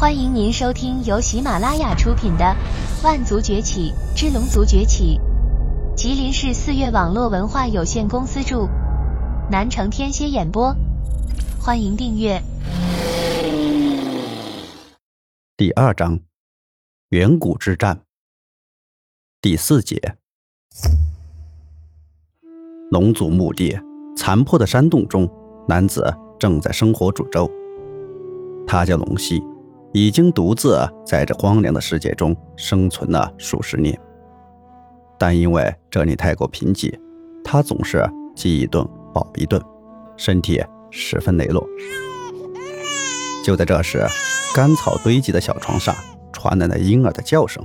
欢迎您收听由喜马拉雅出品的《万族崛起之龙族崛起》，吉林市四月网络文化有限公司著，南城天蝎演播。欢迎订阅。第二章：远古之战。第四节：龙族墓地残破的山洞中，男子正在生火煮粥。他叫龙溪。已经独自在这荒凉的世界中生存了数十年，但因为这里太过贫瘠，他总是饥一顿饱一顿，身体十分羸弱。就在这时，干草堆积的小床上传来了婴儿的叫声：“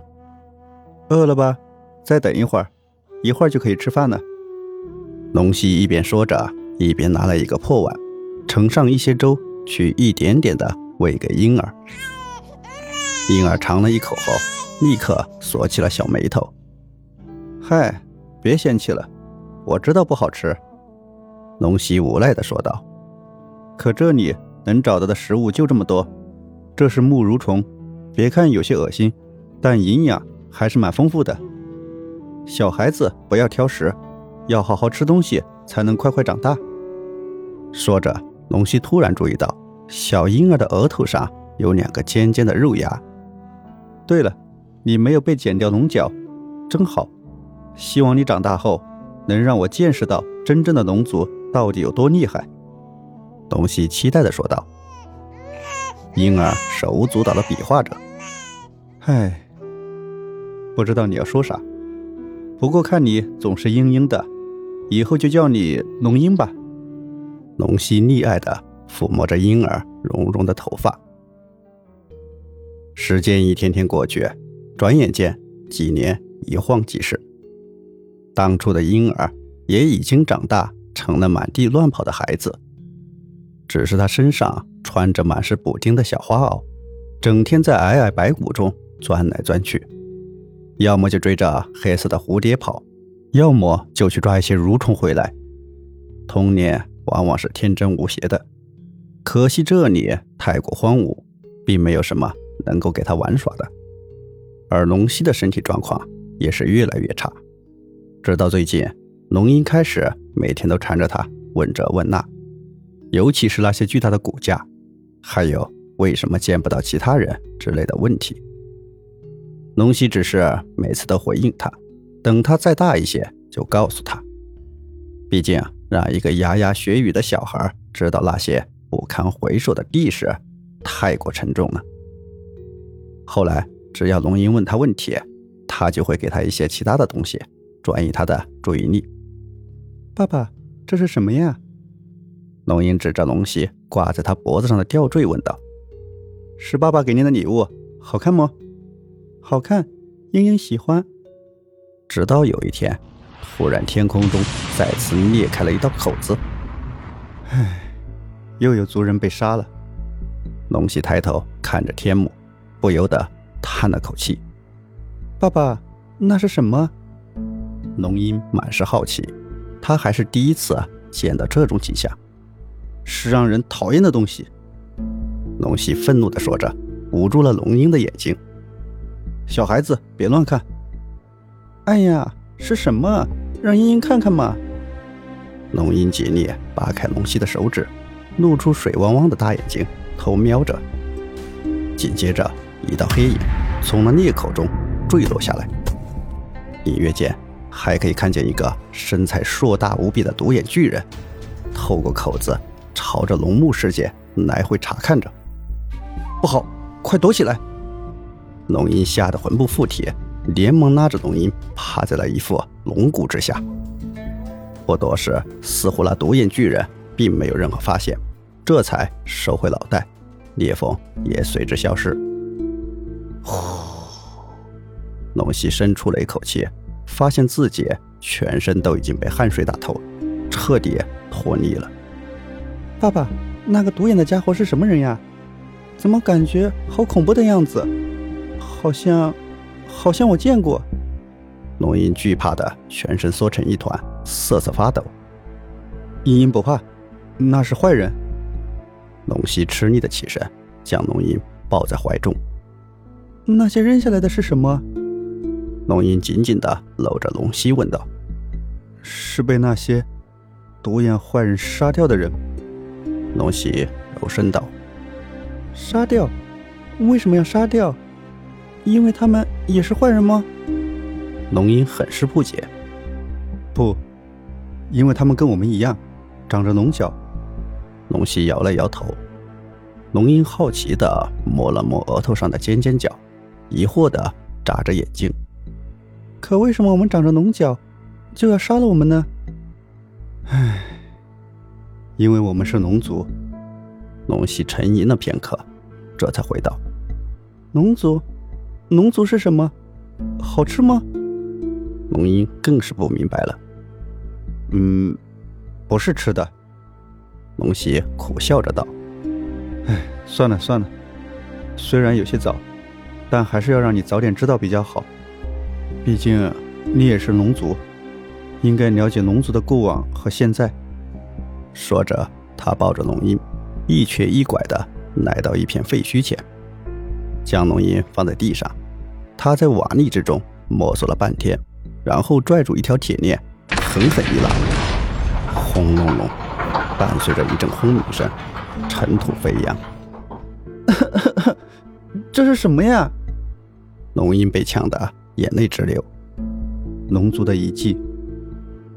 饿了吧？再等一会儿，一会儿就可以吃饭了。”龙溪一边说着，一边拿了一个破碗，盛上一些粥，去一点点的喂给婴儿。婴儿尝了一口后，立刻锁起了小眉头。嗨，别嫌弃了，我知道不好吃。龙溪无奈地说道。可这里能找到的食物就这么多，这是木蠕虫，别看有些恶心，但营养还是蛮丰富的。小孩子不要挑食，要好好吃东西才能快快长大。说着，龙溪突然注意到小婴儿的额头上有两个尖尖的肉芽。对了，你没有被剪掉龙角，真好。希望你长大后能让我见识到真正的龙族到底有多厉害。龙溪期待的说道。婴儿手舞足蹈的比划着。唉，不知道你要说啥。不过看你总是嘤嘤的，以后就叫你龙鹰吧。龙溪溺爱的抚摸着婴儿绒绒的头发。时间一天天过去，转眼间几年一晃即逝。当初的婴儿也已经长大，成了满地乱跑的孩子。只是他身上穿着满是补丁的小花袄，整天在皑皑白骨中钻来钻去，要么就追着黑色的蝴蝶跑，要么就去抓一些蠕虫回来。童年往往是天真无邪的，可惜这里太过荒芜，并没有什么。能够给他玩耍的，而龙溪的身体状况也是越来越差，直到最近，龙鹰开始每天都缠着他问这问那，尤其是那些巨大的骨架，还有为什么见不到其他人之类的问题。龙溪只是每次都回应他，等他再大一些就告诉他。毕竟让一个牙牙学语的小孩知道那些不堪回首的历史，太过沉重了。后来，只要龙吟问他问题，他就会给他一些其他的东西，转移他的注意力。爸爸，这是什么呀？龙吟指着龙溪挂在他脖子上的吊坠问道：“是爸爸给您的礼物，好看吗？”“好看，英英喜欢。”直到有一天，突然天空中再次裂开了一道口子。唉，又有族人被杀了。龙溪抬头看着天幕。不由得叹了口气：“爸爸，那是什么？”龙鹰满是好奇，他还是第一次见到这种景象，是让人讨厌的东西。龙溪愤怒地说着，捂住了龙鹰的眼睛：“小孩子，别乱看！”“哎呀，是什么？让英英看看嘛！”龙鹰竭力扒开龙溪的手指，露出水汪汪的大眼睛，偷瞄着。紧接着。一道黑影从那裂口中坠落下来，隐约间还可以看见一个身材硕大无比的独眼巨人，透过口子朝着龙墓世界来回查看着。不好，快躲起来！龙吟吓得魂不附体，连忙拉着龙吟趴在了一副龙骨之下。不多时，似乎那独眼巨人并没有任何发现，这才收回脑袋，裂缝也随之消失。呼，龙溪深出了一口气，发现自己全身都已经被汗水打透，彻底脱力了。爸爸，那个独眼的家伙是什么人呀？怎么感觉好恐怖的样子？好像，好像我见过。龙吟惧怕的全身缩成一团，瑟瑟发抖。茵茵不怕，那是坏人。龙溪吃力的起身，将龙吟抱在怀中。那些扔下来的是什么？龙吟紧紧的搂着龙溪问道：“是被那些独眼坏人杀掉的人？”龙溪柔声道：“杀掉？为什么要杀掉？因为他们也是坏人吗？”龙吟很是不解。“不，因为他们跟我们一样，长着龙角。”龙溪摇了摇头。龙吟好奇的摸了摸额头上的尖尖角，疑惑的眨着眼睛。可为什么我们长着龙角，就要杀了我们呢？唉，因为我们是龙族。龙息沉吟了片刻，这才回道：“龙族，龙族是什么？好吃吗？”龙吟更是不明白了。嗯，不是吃的。龙溪苦笑着道：“唉，算了算了，虽然有些早，但还是要让你早点知道比较好。”毕竟，你也是龙族，应该了解龙族的过往和现在。说着，他抱着龙吟，一瘸一拐地来到一片废墟前，将龙吟放在地上。他在瓦砾之中摸索了半天，然后拽住一条铁链，狠狠一拉，轰隆隆，伴随着一阵轰鸣声，尘土飞扬。这是什么呀？龙吟被呛得。眼泪直流。龙族的遗迹。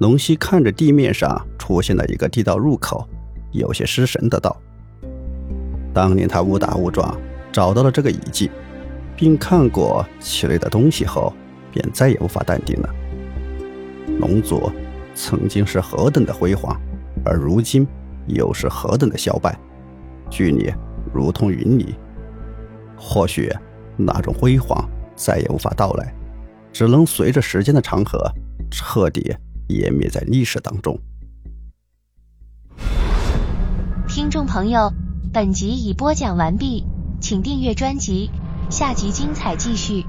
龙溪看着地面上出现的一个地道入口，有些失神的道：“当年他误打误撞找到了这个遗迹，并看过其类的东西后，便再也无法淡定了。龙族曾经是何等的辉煌，而如今又是何等的消败，距离如同云里。或许那种辉煌再也无法到来。”只能随着时间的长河，彻底湮灭在历史当中。听众朋友，本集已播讲完毕，请订阅专辑，下集精彩继续。